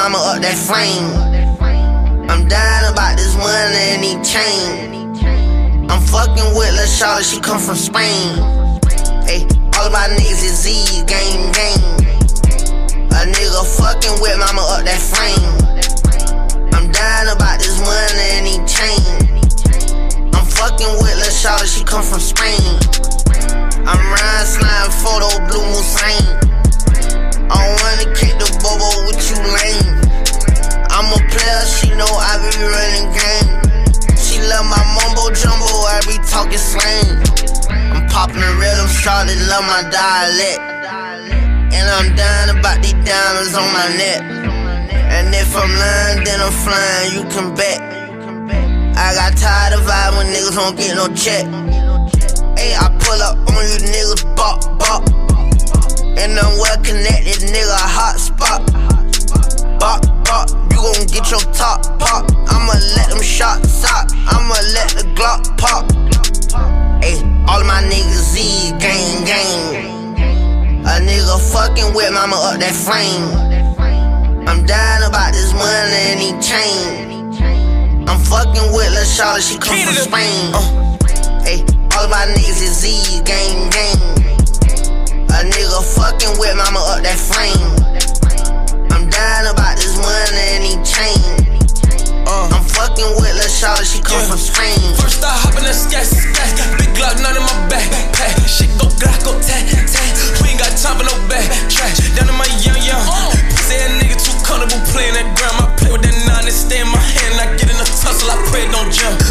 mama up that flame. I'm dying about this money and he chain. I'm fucking with La Charlotte, she come from Spain. Hey, all of my niggas is Z, gang, gang. A nigga fucking with mama up that flame. I'm dying about this money and he chain. I'm fucking with La Charlotte, she come from Spain. I'm riding slime photo blue Musain. I wanna kick the bobo with you lame. I'm a player, she know I be running game. She love my mumbo jumbo, I be talking slang. I'm popping the rhythm, Charlotte love my dialect. And I'm dying about these diamonds on my neck. And if I'm lying, then I'm flying, you can bet. I got tired of vibe when niggas don't get no check. Hey, I pull up on you niggas, bop, bop. And I'm well connected, nigga, hot spot. Bop, bop, you gon' get your top pop. I'ma let them shots stop. I'ma let the Glock pop. Hey, all of my niggas Z, gang, gang. A nigga fucking with mama up that flame. I'm dying about this money and he chain. I'm fucking with La Charlotte, she come from Spain. Uh, hey, all of my niggas is Z, gang, gang. A nigga fucking with mama up that frame. I'm dying about this money and he chain. Uh, I'm fucking with La Charlotte, she come from Spain. First I hop in the sky, sky. Big Glock, none in my back. Pack. Shit go glock, go tat, tat. We ain't got time for no back. Trash. Down to my young, young. Say a nigga too comfortable playing that ground. I play with that nine and stay in my hand. I get in a tussle, I pray it don't jump.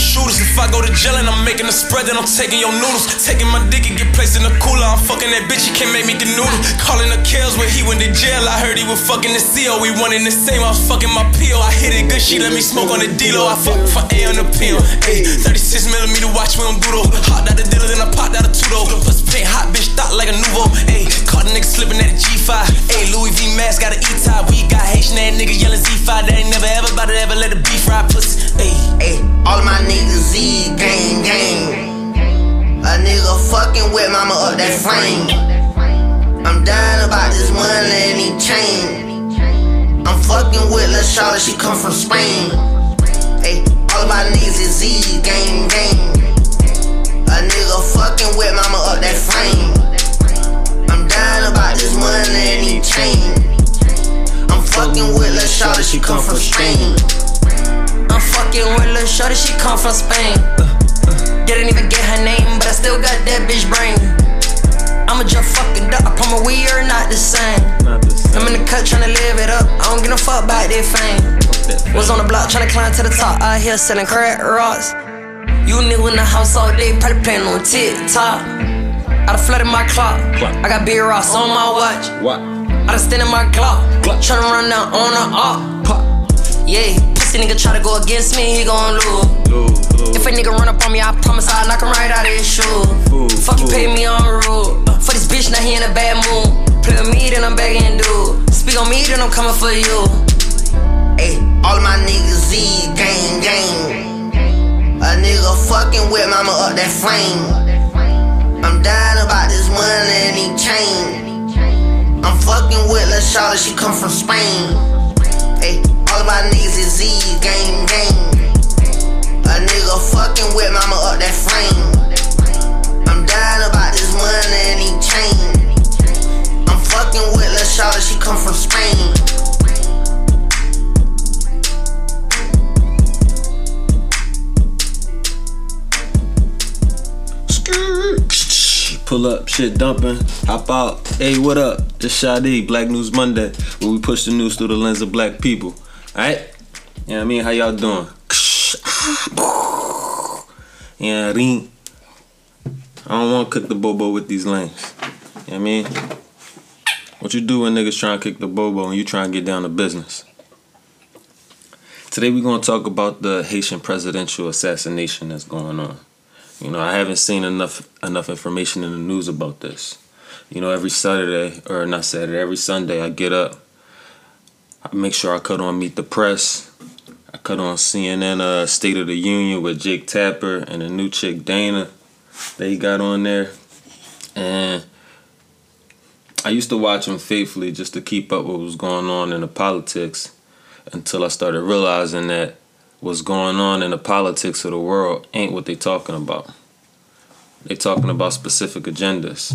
Shooters. If I go to jail and I'm making a spread, then I'm taking your noodles. Taking my dick and get placed in the cooler. I'm fucking that bitch, he can't make me the noodle. Calling the kills where he went to jail. I heard he was fucking the CO. We in the same. I was fucking my PO. I hit it good, she let me smoke on the D-Lo. I fuck for A on the pill. Ayy, 36 millimeter watch, we don't do though. Hot out the dealer, then I popped out a two though. Plus paint hot, bitch, thought like a nouveau. Ayy, caught a nigga slipping at a G5. Ayy, Louis V mask, got an E-top. We got Haitian that nigga yelling Z5. They ain't never ever about to ever let the beef fry pussy. Ayy, Hey, all of my niggas Z, gang, gang. A nigga fucking with mama up that flame. I'm dying about this money and he chain. I'm fucking with La Charlotte, she come from Spain. Hey, all of my niggas is Z, gang, gang. A nigga fucking with mama up that flame. I'm dying about this money and he chain. I'm fucking with La Charlotte, she come from Spain. I'm fucking with Lil' Shorty, she come from Spain. Didn't even get her name, but I still got that bitch brain. I'ma just fuck it up, I promise we are not the same. I'm in the cut tryna live it up, I don't give a fuck about that fame. Was on the block tryna climb to the top, out here selling crack rocks. You nigga in the house all day, probably playing on TikTok. I done flooded my clock, I got big rocks on my watch. What? I done stand in my clock. tryna run down on the. Pop. Yeah, pussy nigga try to go against me, he gon' lose. Lose, lose. If a nigga run up on me, I promise I'll knock him right out of his shoe. Fool, Fuck you, fool. pay me on road. Uh, for this bitch, now he in a bad mood. Play with me, then I'm begging dude. Speak on me, then I'm coming for you. Hey, all of my niggas Z, gang, gang. A nigga fucking with mama up that flame. I'm dying about this money and he chain. I'm fucking with La Charlotte, she come from Spain. Hey, all my niggas is Z, gang, gang. A nigga fucking with mama up that flame. I'm dying about this money and he chain. I'm fucking with La Charlotte, she come from Spain. Pull up, shit dumping, hop out. Hey, what up? It's Shadi, Black News Monday, where we push the news through the lens of black people. Alright? Yeah, I mean, how y'all doing? Yeah, ring. I don't want to cook the bobo with these lanes. You know what I mean? What you do when niggas trying to kick the bobo and you trying to get down to business? Today we're gonna talk about the Haitian presidential assassination that's going on. You know, I haven't seen enough enough information in the news about this. You know, every Saturday or not Saturday, every Sunday I get up, I make sure I cut on Meet the Press. I cut on CNN uh, State of the Union with Jake Tapper and the new chick Dana. They got on there, and I used to watch him faithfully just to keep up what was going on in the politics until I started realizing that what's going on in the politics of the world ain't what they talking about. They talking about specific agendas.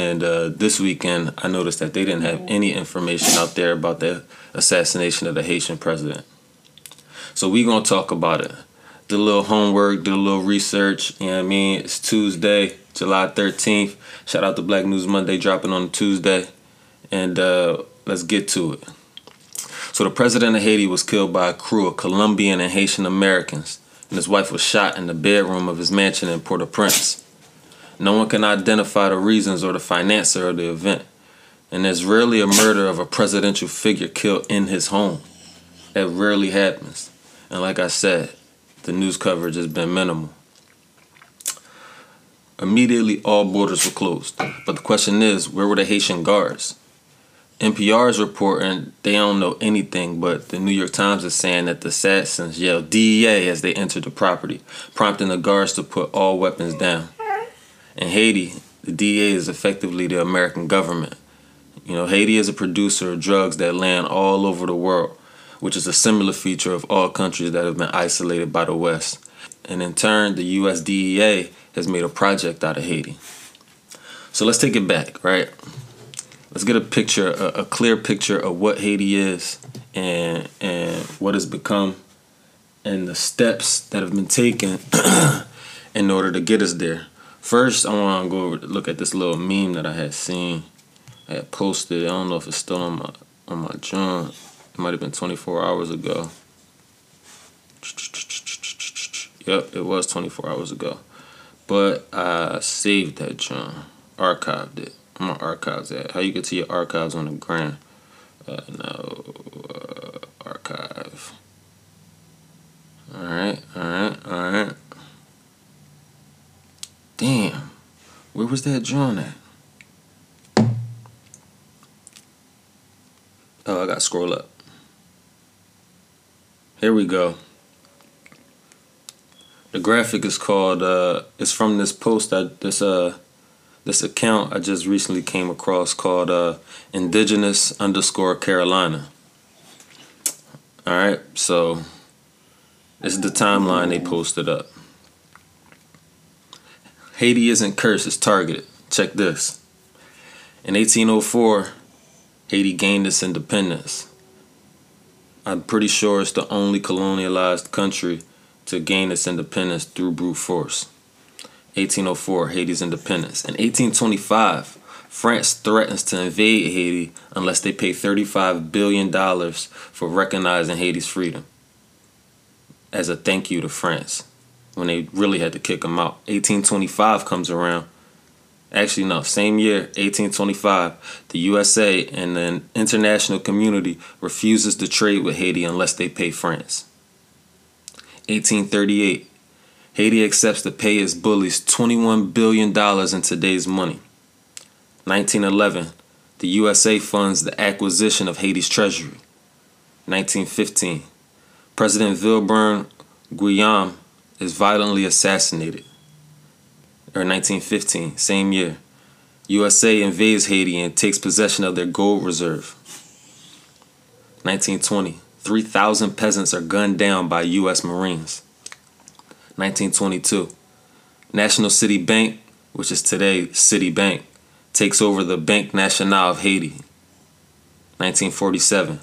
And uh, this weekend, I noticed that they didn't have any information out there about the assassination of the Haitian president. So we're gonna talk about it. Did a little homework, did a little research. You know what I mean? It's Tuesday, July 13th. Shout out to Black News Monday dropping on Tuesday. And uh, let's get to it. So the president of Haiti was killed by a crew of Colombian and Haitian Americans, and his wife was shot in the bedroom of his mansion in Port-au-Prince. No one can identify the reasons or the financer of the event, and there's rarely a murder of a presidential figure killed in his home. That rarely happens. And like I said, the news coverage has been minimal. Immediately, all borders were closed. But the question is, where were the Haitian guards? NPR is reporting they don't know anything, but the New York Times is saying that the assassins yelled DEA as they entered the property, prompting the guards to put all weapons down. In Haiti, the DEA is effectively the American government. You know, Haiti is a producer of drugs that land all over the world, which is a similar feature of all countries that have been isolated by the West. And in turn, the US DEA has made a project out of Haiti. So let's take it back, right? Let's get a picture, a, a clear picture of what Haiti is and and what it's become and the steps that have been taken in order to get us there. First, I want to go over look at this little meme that I had seen. I had posted. I don't know if it's still on my on my joint. It might have been 24 hours ago. Yep, it was 24 hours ago. But I saved that joint, archived it. I'm on archives at. How you get to your archives on the gram? Uh, no, uh, archive. All right, all right, all right. Damn, where was that drawn at? Oh, I got to scroll up. Here we go. The graphic is called. Uh, it's from this post that this uh this account I just recently came across called uh, Indigenous underscore Carolina. All right, so this is the timeline they posted up. Haiti isn't cursed, it's targeted. Check this. In 1804, Haiti gained its independence. I'm pretty sure it's the only colonialized country to gain its independence through brute force. 1804, Haiti's independence. In 1825, France threatens to invade Haiti unless they pay $35 billion for recognizing Haiti's freedom as a thank you to France when they really had to kick them out. 1825 comes around. Actually, no, same year, 1825, the USA and the international community refuses to trade with Haiti unless they pay France. 1838, Haiti accepts to pay its bullies $21 billion in today's money. 1911, the USA funds the acquisition of Haiti's treasury. 1915, President Vilbert Guillaume is violently assassinated. Or 1915, same year, USA invades Haiti and takes possession of their gold reserve. 1920, 3,000 peasants are gunned down by U.S. Marines. 1922. National City Bank, which is today Citibank, takes over the Banque Nationale of Haiti. 1947.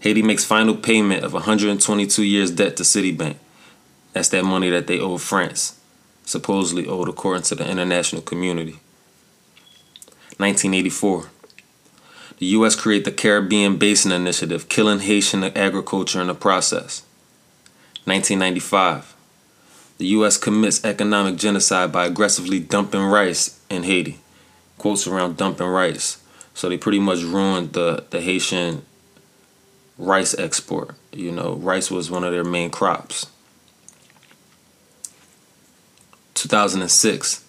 Haiti makes final payment of 122 years debt to Citibank. That's that money that they owe France, supposedly owed according to the international community. 1984. The U.S. create the Caribbean Basin Initiative, killing Haitian agriculture in the process. 1995 the U.S. commits economic genocide by aggressively dumping rice in Haiti. Quotes around dumping rice. So they pretty much ruined the, the Haitian rice export. You know, rice was one of their main crops. 2006,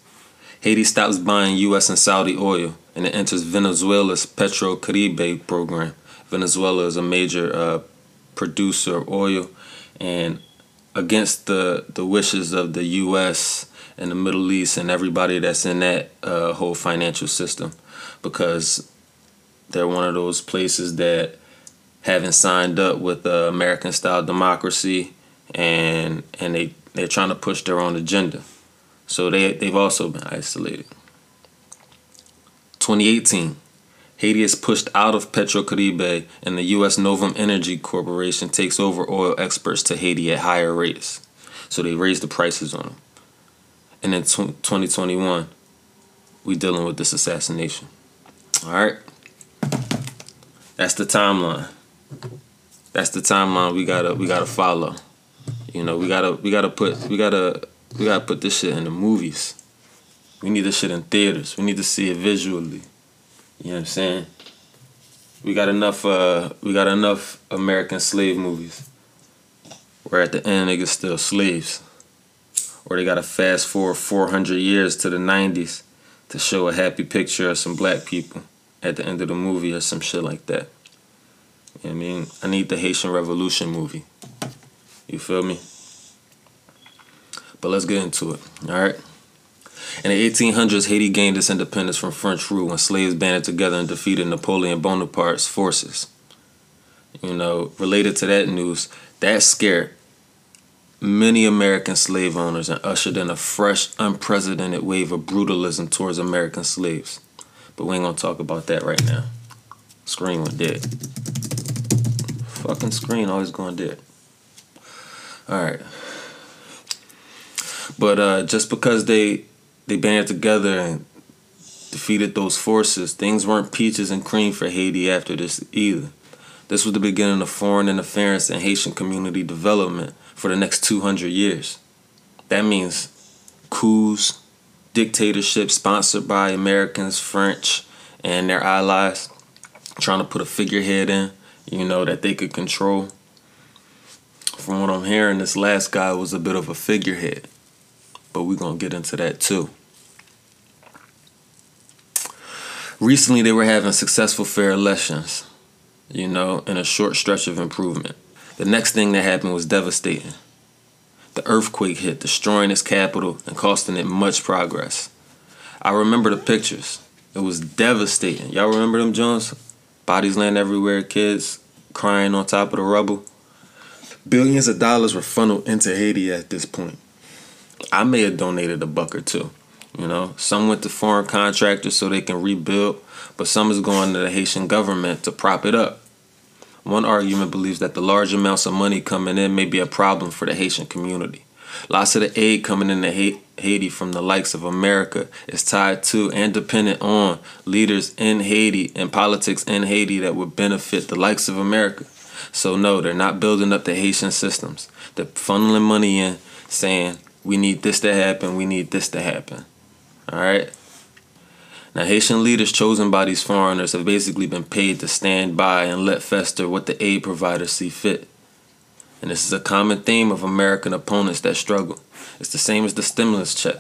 Haiti stops buying U.S. and Saudi oil and it enters Venezuela's Petrocaribe program. Venezuela is a major uh, producer of oil and against the, the wishes of the U.S. and the Middle East and everybody that's in that uh, whole financial system because they're one of those places that haven't signed up with uh, American style democracy and and they they're trying to push their own agenda. So they they've also been isolated. 2018 Haiti is pushed out of Petrocaribe and the US Novum Energy Corporation takes over oil exports to Haiti at higher rates. So they raise the prices on them. And in 2021, we dealing with this assassination. All right. That's the timeline. That's the timeline we gotta we gotta follow. You know, we gotta we gotta put we gotta we gotta put this shit in the movies. We need this shit in theaters. We need to see it visually. You know what I'm saying? We got enough uh we got enough American slave movies where at the end niggas still slaves. Or they gotta fast forward 400 years to the 90s to show a happy picture of some black people at the end of the movie or some shit like that. You know I mean? I need the Haitian Revolution movie. You feel me? But let's get into it, alright? In the 1800s, Haiti gained its independence from French rule when slaves banded together and defeated Napoleon Bonaparte's forces. You know, related to that news, that scared many American slave owners and ushered in a fresh, unprecedented wave of brutalism towards American slaves. But we ain't gonna talk about that right now. Screen went dead. Fucking screen always going dead. Alright. But uh, just because they they banded together and defeated those forces, things weren't peaches and cream for Haiti after this either. This was the beginning of foreign interference in Haitian community development for the next 200 years. That means coups, dictatorships sponsored by Americans, French, and their allies, trying to put a figurehead in, you know, that they could control. From what I'm hearing, this last guy was a bit of a figurehead, but we're going to get into that too. Recently, they were having successful fair elections, you know, in a short stretch of improvement. The next thing that happened was devastating. The earthquake hit, destroying its capital and costing it much progress. I remember the pictures. It was devastating. Y'all remember them, Jones? Bodies laying everywhere, kids crying on top of the rubble. Billions of dollars were funneled into Haiti at this point. I may have donated a buck or two. You know, some went to foreign contractors so they can rebuild, but some is going to the Haitian government to prop it up. One argument believes that the large amounts of money coming in may be a problem for the Haitian community. Lots of the aid coming into Haiti from the likes of America is tied to and dependent on leaders in Haiti and politics in Haiti that would benefit the likes of America. So, no, they're not building up the Haitian systems. They're funneling money in, saying, we need this to happen, we need this to happen. All right. Now, Haitian leaders chosen by these foreigners have basically been paid to stand by and let fester what the aid providers see fit. And this is a common theme of American opponents that struggle. It's the same as the stimulus check.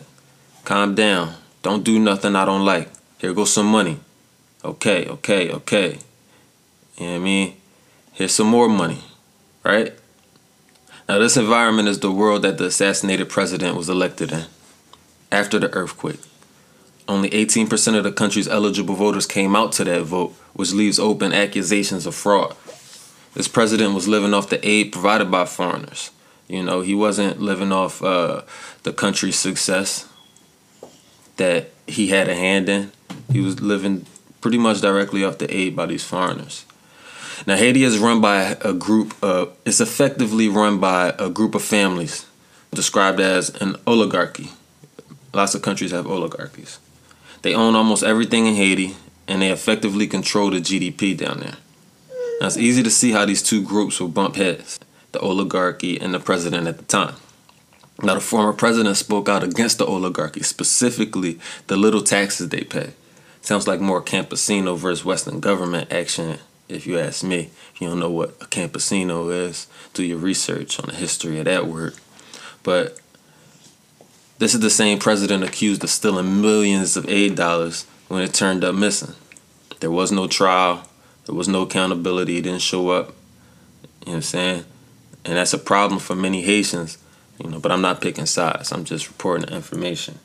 Calm down. Don't do nothing I don't like. Here goes some money. Okay, okay, okay. You know what I mean? Here's some more money. Right? Now, this environment is the world that the assassinated president was elected in after the earthquake. Only 18% of the country's eligible voters came out to that vote, which leaves open accusations of fraud. This president was living off the aid provided by foreigners. You know, he wasn't living off uh, the country's success that he had a hand in. He was living pretty much directly off the aid by these foreigners. Now, Haiti is run by a group, uh, it's effectively run by a group of families described as an oligarchy. Lots of countries have oligarchies. They own almost everything in Haiti, and they effectively control the GDP down there. Now, it's easy to see how these two groups will bump heads the oligarchy and the president at the time. Now, the former president spoke out against the oligarchy, specifically the little taxes they pay. Sounds like more campesino versus Western government action, if you ask me. If you don't know what a campesino is, do your research on the history of that word. But this is the same president accused of stealing millions of aid dollars when it turned up missing. There was no trial, there was no accountability, he didn't show up. You know what I'm saying? And that's a problem for many Haitians You know, but I'm not picking sides. I'm just reporting the information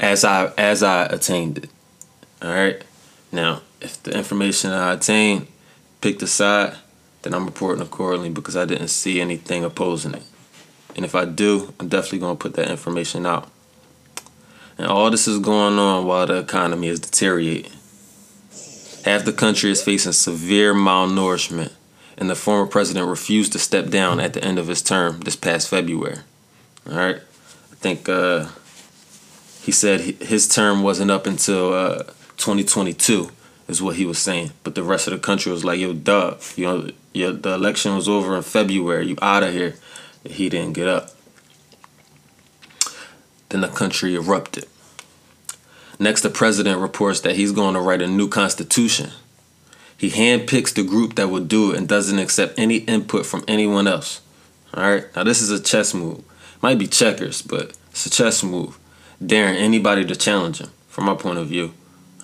as I as I attained it. All right. Now, if the information I attained picked a side, then I'm reporting accordingly because I didn't see anything opposing it. And if I do, I'm definitely gonna put that information out. And all this is going on while the economy is deteriorating. Half the country is facing severe malnourishment, and the former president refused to step down at the end of his term this past February. All right, I think uh, he said his term wasn't up until uh, 2022, is what he was saying. But the rest of the country was like, "Yo, Dub, you know, yeah, the election was over in February. You out of here." He didn't get up. Then the country erupted. Next, the president reports that he's going to write a new constitution. He handpicks the group that will do it and doesn't accept any input from anyone else. All right, now this is a chess move. Might be checkers, but it's a chess move. Daring anybody to challenge him, from my point of view.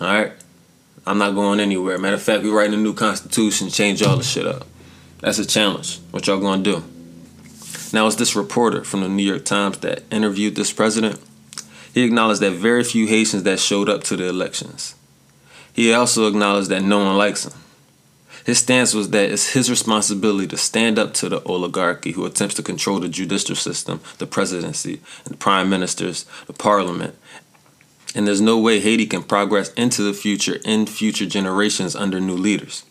All right, I'm not going anywhere. Matter of fact, we're writing a new constitution, change all the shit up. That's a challenge. What y'all gonna do? Now, it's this reporter from the New York Times that interviewed this president he acknowledged that very few Haitians that showed up to the elections. He also acknowledged that no one likes him. His stance was that it's his responsibility to stand up to the oligarchy who attempts to control the judicial system, the presidency, and the prime ministers, the parliament. And there's no way Haiti can progress into the future in future generations under new leaders.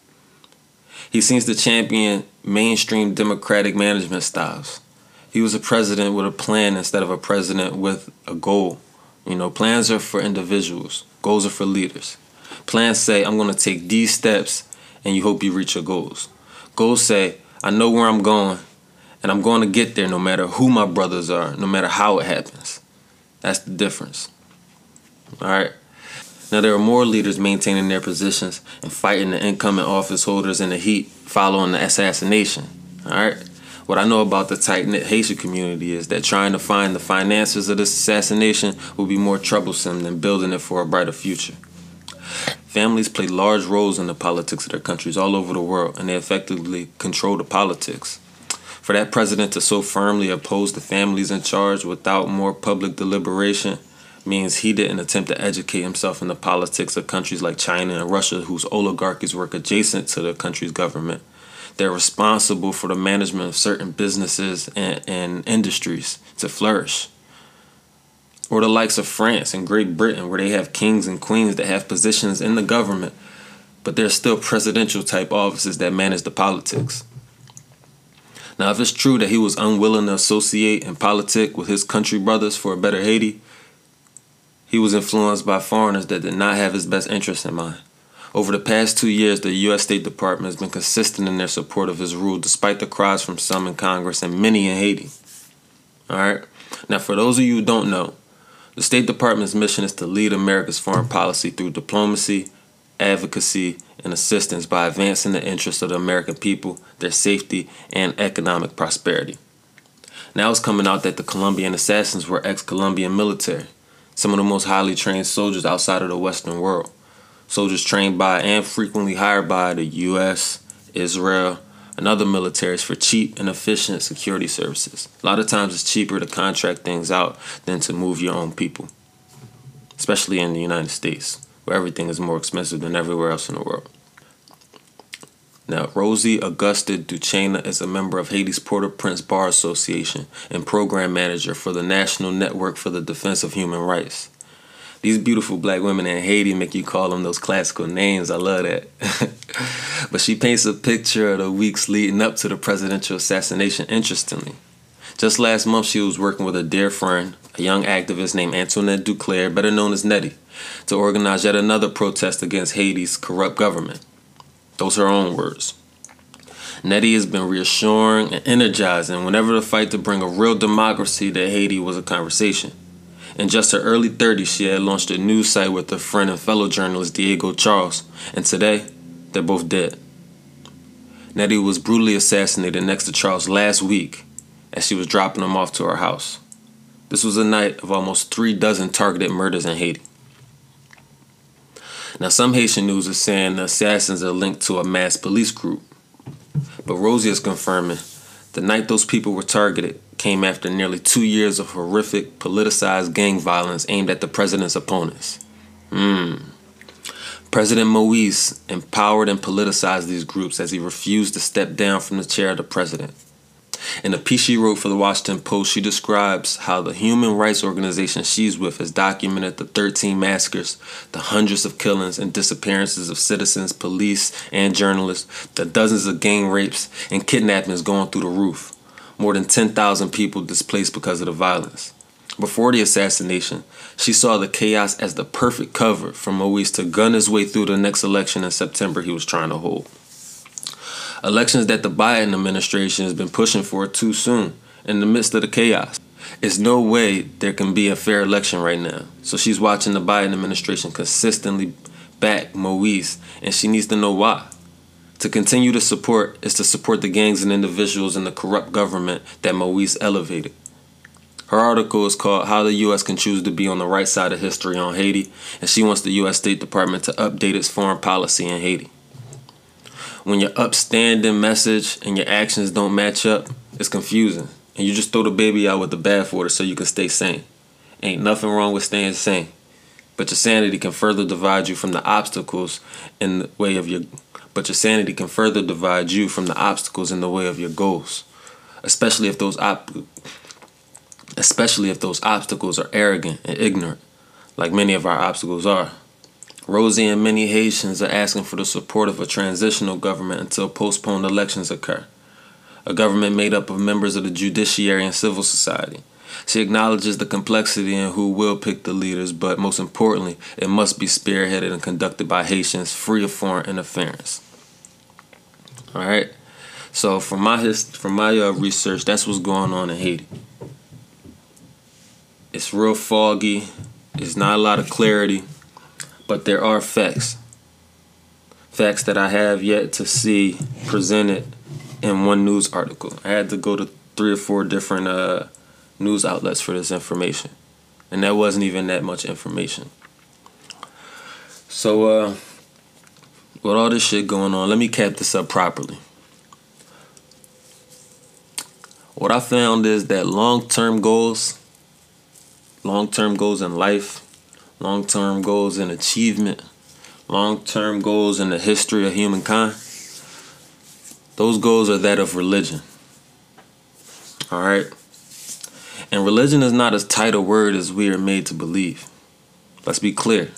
He seems to champion mainstream democratic management styles. He was a president with a plan instead of a president with a goal. You know, plans are for individuals, goals are for leaders. Plans say, I'm going to take these steps and you hope you reach your goals. Goals say, I know where I'm going and I'm going to get there no matter who my brothers are, no matter how it happens. That's the difference. All right. Now, there are more leaders maintaining their positions and fighting the incoming office holders in the heat following the assassination. All right. What I know about the tight knit Haitian community is that trying to find the finances of this assassination will be more troublesome than building it for a brighter future. Families play large roles in the politics of their countries all over the world, and they effectively control the politics. For that president to so firmly oppose the families in charge without more public deliberation means he didn't attempt to educate himself in the politics of countries like China and Russia, whose oligarchies work adjacent to the country's government they're responsible for the management of certain businesses and, and industries to flourish. Or the likes of France and Great Britain, where they have kings and queens that have positions in the government, but they're still presidential type offices that manage the politics. Now, if it's true that he was unwilling to associate in politic with his country brothers for a better Haiti, he was influenced by foreigners that did not have his best interests in mind. Over the past two years, the U.S. State Department has been consistent in their support of his rule, despite the cries from some in Congress and many in Haiti. All right. Now, for those of you who don't know, the State Department's mission is to lead America's foreign policy through diplomacy, advocacy, and assistance by advancing the interests of the American people, their safety, and economic prosperity. Now it's coming out that the Colombian assassins were ex Colombian military, some of the most highly trained soldiers outside of the Western world soldiers trained by and frequently hired by the U.S., Israel, and other militaries for cheap and efficient security services. A lot of times it's cheaper to contract things out than to move your own people, especially in the United States, where everything is more expensive than everywhere else in the world. Now, Rosy Augusta Duchena is a member of Haiti's Port-au-Prince Bar Association and program manager for the National Network for the Defense of Human Rights. These beautiful black women in Haiti make you call them those classical names. I love that. but she paints a picture of the weeks leading up to the presidential assassination interestingly. Just last month, she was working with a dear friend, a young activist named Antoinette Duclaire, better known as Netty, to organize yet another protest against Haiti's corrupt government. Those are her own words. Netty has been reassuring and energizing whenever the fight to bring a real democracy to Haiti was a conversation. In just her early 30s, she had launched a news site with her friend and fellow journalist Diego Charles, and today, they're both dead. Netty was brutally assassinated next to Charles last week as she was dropping him off to her house. This was a night of almost three dozen targeted murders in Haiti. Now, some Haitian news is saying the assassins are linked to a mass police group, but Rosy is confirming the night those people were targeted, came after nearly two years of horrific politicized gang violence aimed at the president's opponents. Hmm. President Moise empowered and politicized these groups as he refused to step down from the chair of the president. In a piece she wrote for the Washington Post, she describes how the human rights organization she's with has documented the 13 massacres, the hundreds of killings and disappearances of citizens, police, and journalists, the dozens of gang rapes and kidnappings going through the roof, more than 10,000 people displaced because of the violence. Before the assassination, she saw the chaos as the perfect cover for Moise to gun his way through the next election in September he was trying to hold. Elections that the Biden administration has been pushing for too soon in the midst of the chaos. It's no way there can be a fair election right now. So she's watching the Biden administration consistently back Moise, and she needs to know why. To continue to support is to support the gangs and individuals in the corrupt government that Moise elevated. Her article is called How the U.S. Can Choose to Be on the Right Side of History on Haiti, and she wants the U.S. State Department to update its foreign policy in Haiti when your upstanding message and your actions don't match up, it's confusing. And you just throw the baby out with the bathwater so you can stay sane. Ain't nothing wrong with staying sane. But your sanity can further divide you from the obstacles in the way of your but your sanity can further divide you from the obstacles in the way of your goals. Especially if those op- especially if those obstacles are arrogant and ignorant, like many of our obstacles are. Rosy and many Haitians are asking for the support of a transitional government until postponed elections occur. A government made up of members of the judiciary and civil society. She acknowledges the complexity in who will pick the leaders, but most importantly, it must be spearheaded and conducted by Haitians free of foreign interference. All right. So from my hist- from my uh, research, that's what's going on in Haiti. It's real foggy. It's not a lot of clarity but there are facts. Facts that I have yet to see presented in one news article. I had to go to three or four different uh, news outlets for this information, and that wasn't even that much information. So, uh, with all this shit going on, let me cap this up properly. What I found is that long term goals, long term goals in life, long term goals in achievement, long term goals in the history of humankind, those goals are that of religion. All right? And religion is not as tight a word as we are made to believe. Let's be clear.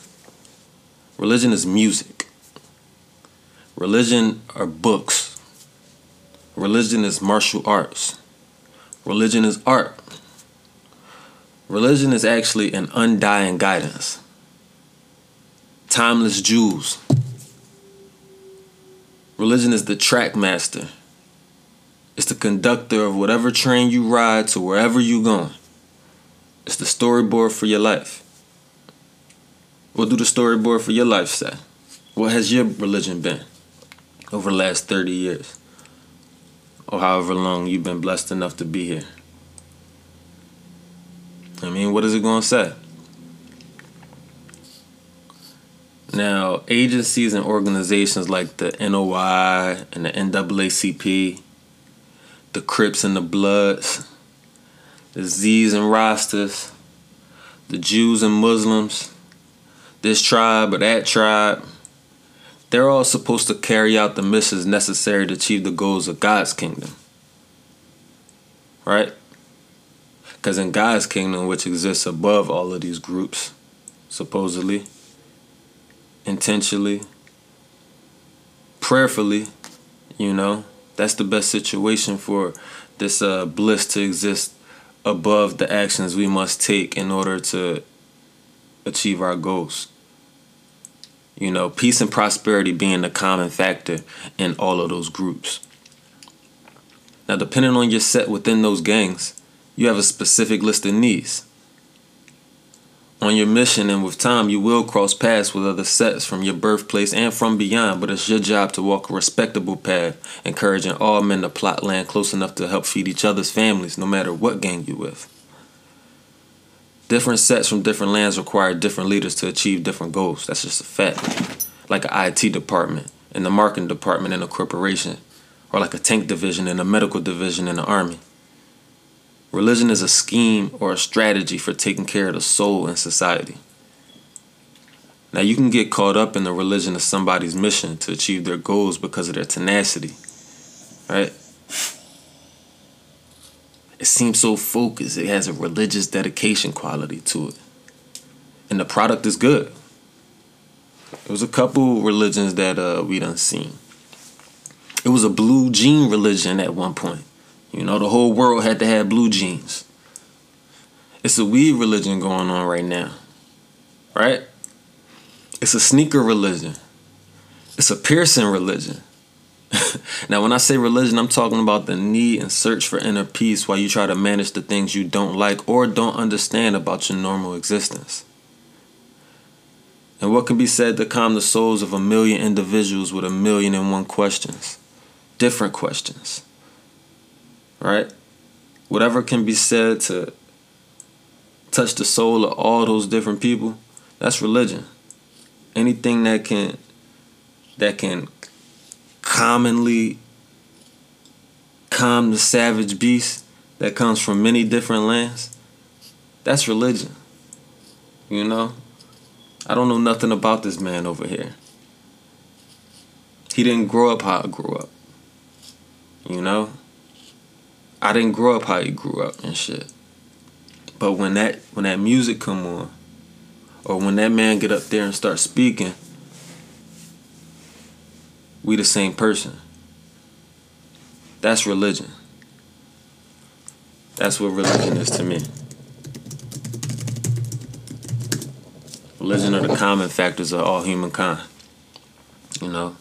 Religion is music. Religion are books. Religion is martial arts. Religion is art. Religion is actually an undying guidance. Timeless jewels. Religion is the track master. It's the conductor of whatever train you ride to wherever you going. It's the storyboard for your life. What do the storyboard for your life say? What has your religion been over the last 30 years? Or however long you've been blessed enough to be here? I mean, what is it going to say? Now, agencies and organizations like the NOI and the NAACP, the Crips and the Bloods, the Z's and Rastas, the Jews and Muslims, this tribe or that tribe, they're all supposed to carry out the missions necessary to achieve the goals of God's kingdom. Right? Because in God's kingdom, which exists above all of these groups, supposedly, intentionally, prayerfully, you know, that's the best situation for this uh, bliss to exist above the actions we must take in order to achieve our goals. You know, peace and prosperity being the common factor in all of those groups. Now, depending on your set within those gangs, you have a specific list of needs. On your mission and with time, you will cross paths with other sets from your birthplace and from beyond, but it's your job to walk a respectable path, encouraging all men to plot land close enough to help feed each other's families, no matter what gang you're with. Different sets from different lands require different leaders to achieve different goals. That's just a fact. Like an IT department and the marketing department in a corporation, or like a tank division and a medical division in the army. Religion is a scheme or a strategy for taking care of the soul in society. Now, you can get caught up in the religion of somebody's mission to achieve their goals because of their tenacity, right? It seems so focused, it has a religious dedication quality to it. And the product is good. There was a couple religions that uh, we done seen. It was a blue jean religion at one point. You know, the whole world had to have blue jeans. It's a weed religion going on right now. Right? It's a sneaker religion. It's a piercing religion. now, when I say religion, I'm talking about the need and search for inner peace while you try to manage the things you don't like or don't understand about your normal existence. And what can be said to calm the souls of a million individuals with a million and one questions? Different questions. Right? Whatever can be said to touch the soul of all those different people, that's religion. Anything that can that can commonly calm the savage beast that comes from many different lands, that's religion. You know? I don't know nothing about this man over here. He didn't grow up how I grew up. You know? I didn't grow up how he grew up and shit. But when that when that music come on, or when that man get up there and start speaking, we the same person. That's religion. That's what religion is to me. Religion are the common factors of all humankind. You know?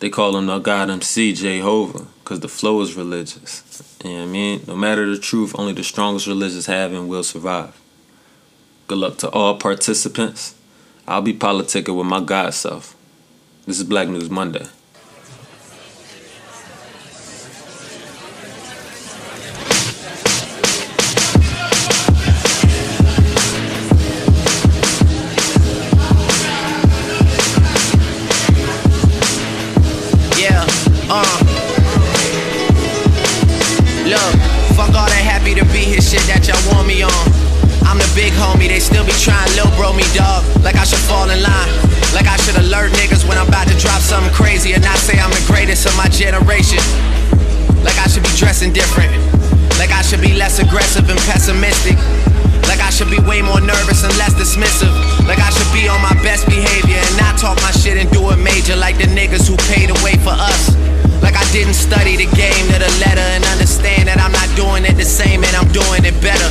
They call him the God MC, Jehovah, because the flow is religious. You know what I mean? No matter the truth, only the strongest religions have and will survive. Good luck to all participants. I'll be politicking with my God self. This is Black News Monday. Of my generation. Like I should be dressing different. Like I should be less aggressive and pessimistic. Like I should be way more nervous and less dismissive. Like I should be on my best behavior and not talk my shit and do it major like the niggas who paid the way for us. Like I didn't study the game to the letter and understand that I'm not doing it the same and I'm doing it better.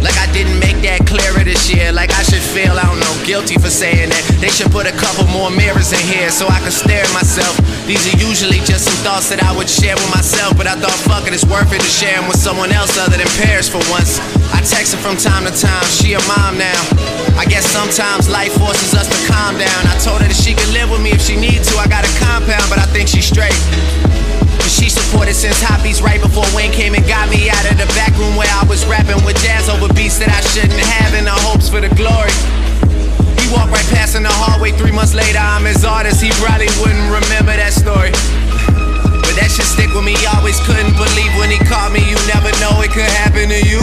Like I didn't make that clearer this year. Like I should feel, I don't know, guilty for saying that. They should put a couple more mirrors in here so I can stare at myself. These are usually just some thoughts that I would share with myself, but I thought, fuck it, it's worth it to share them with someone else other than Paris for once. I text her from time to time, she a mom now. I guess sometimes life forces us to calm down. I told her that she could live with me if she needs to. I got a compound, but I think she's straight. She supported since Hobbies right before Wayne came and got me out of the back room where I was rapping with jazz over beats that I shouldn't have in the hopes for the glory walked right past in the hallway three months later. I'm his artist, he probably wouldn't remember that story. But that shit stick with me, always couldn't believe when he called me. You never know it could happen to you.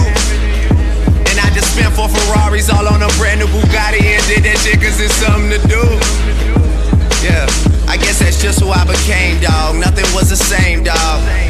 And I just spent four Ferraris all on a brand new Bugatti and did that shit cause it's something to do. Yeah, I guess that's just who I became, dog. Nothing was the same, dog.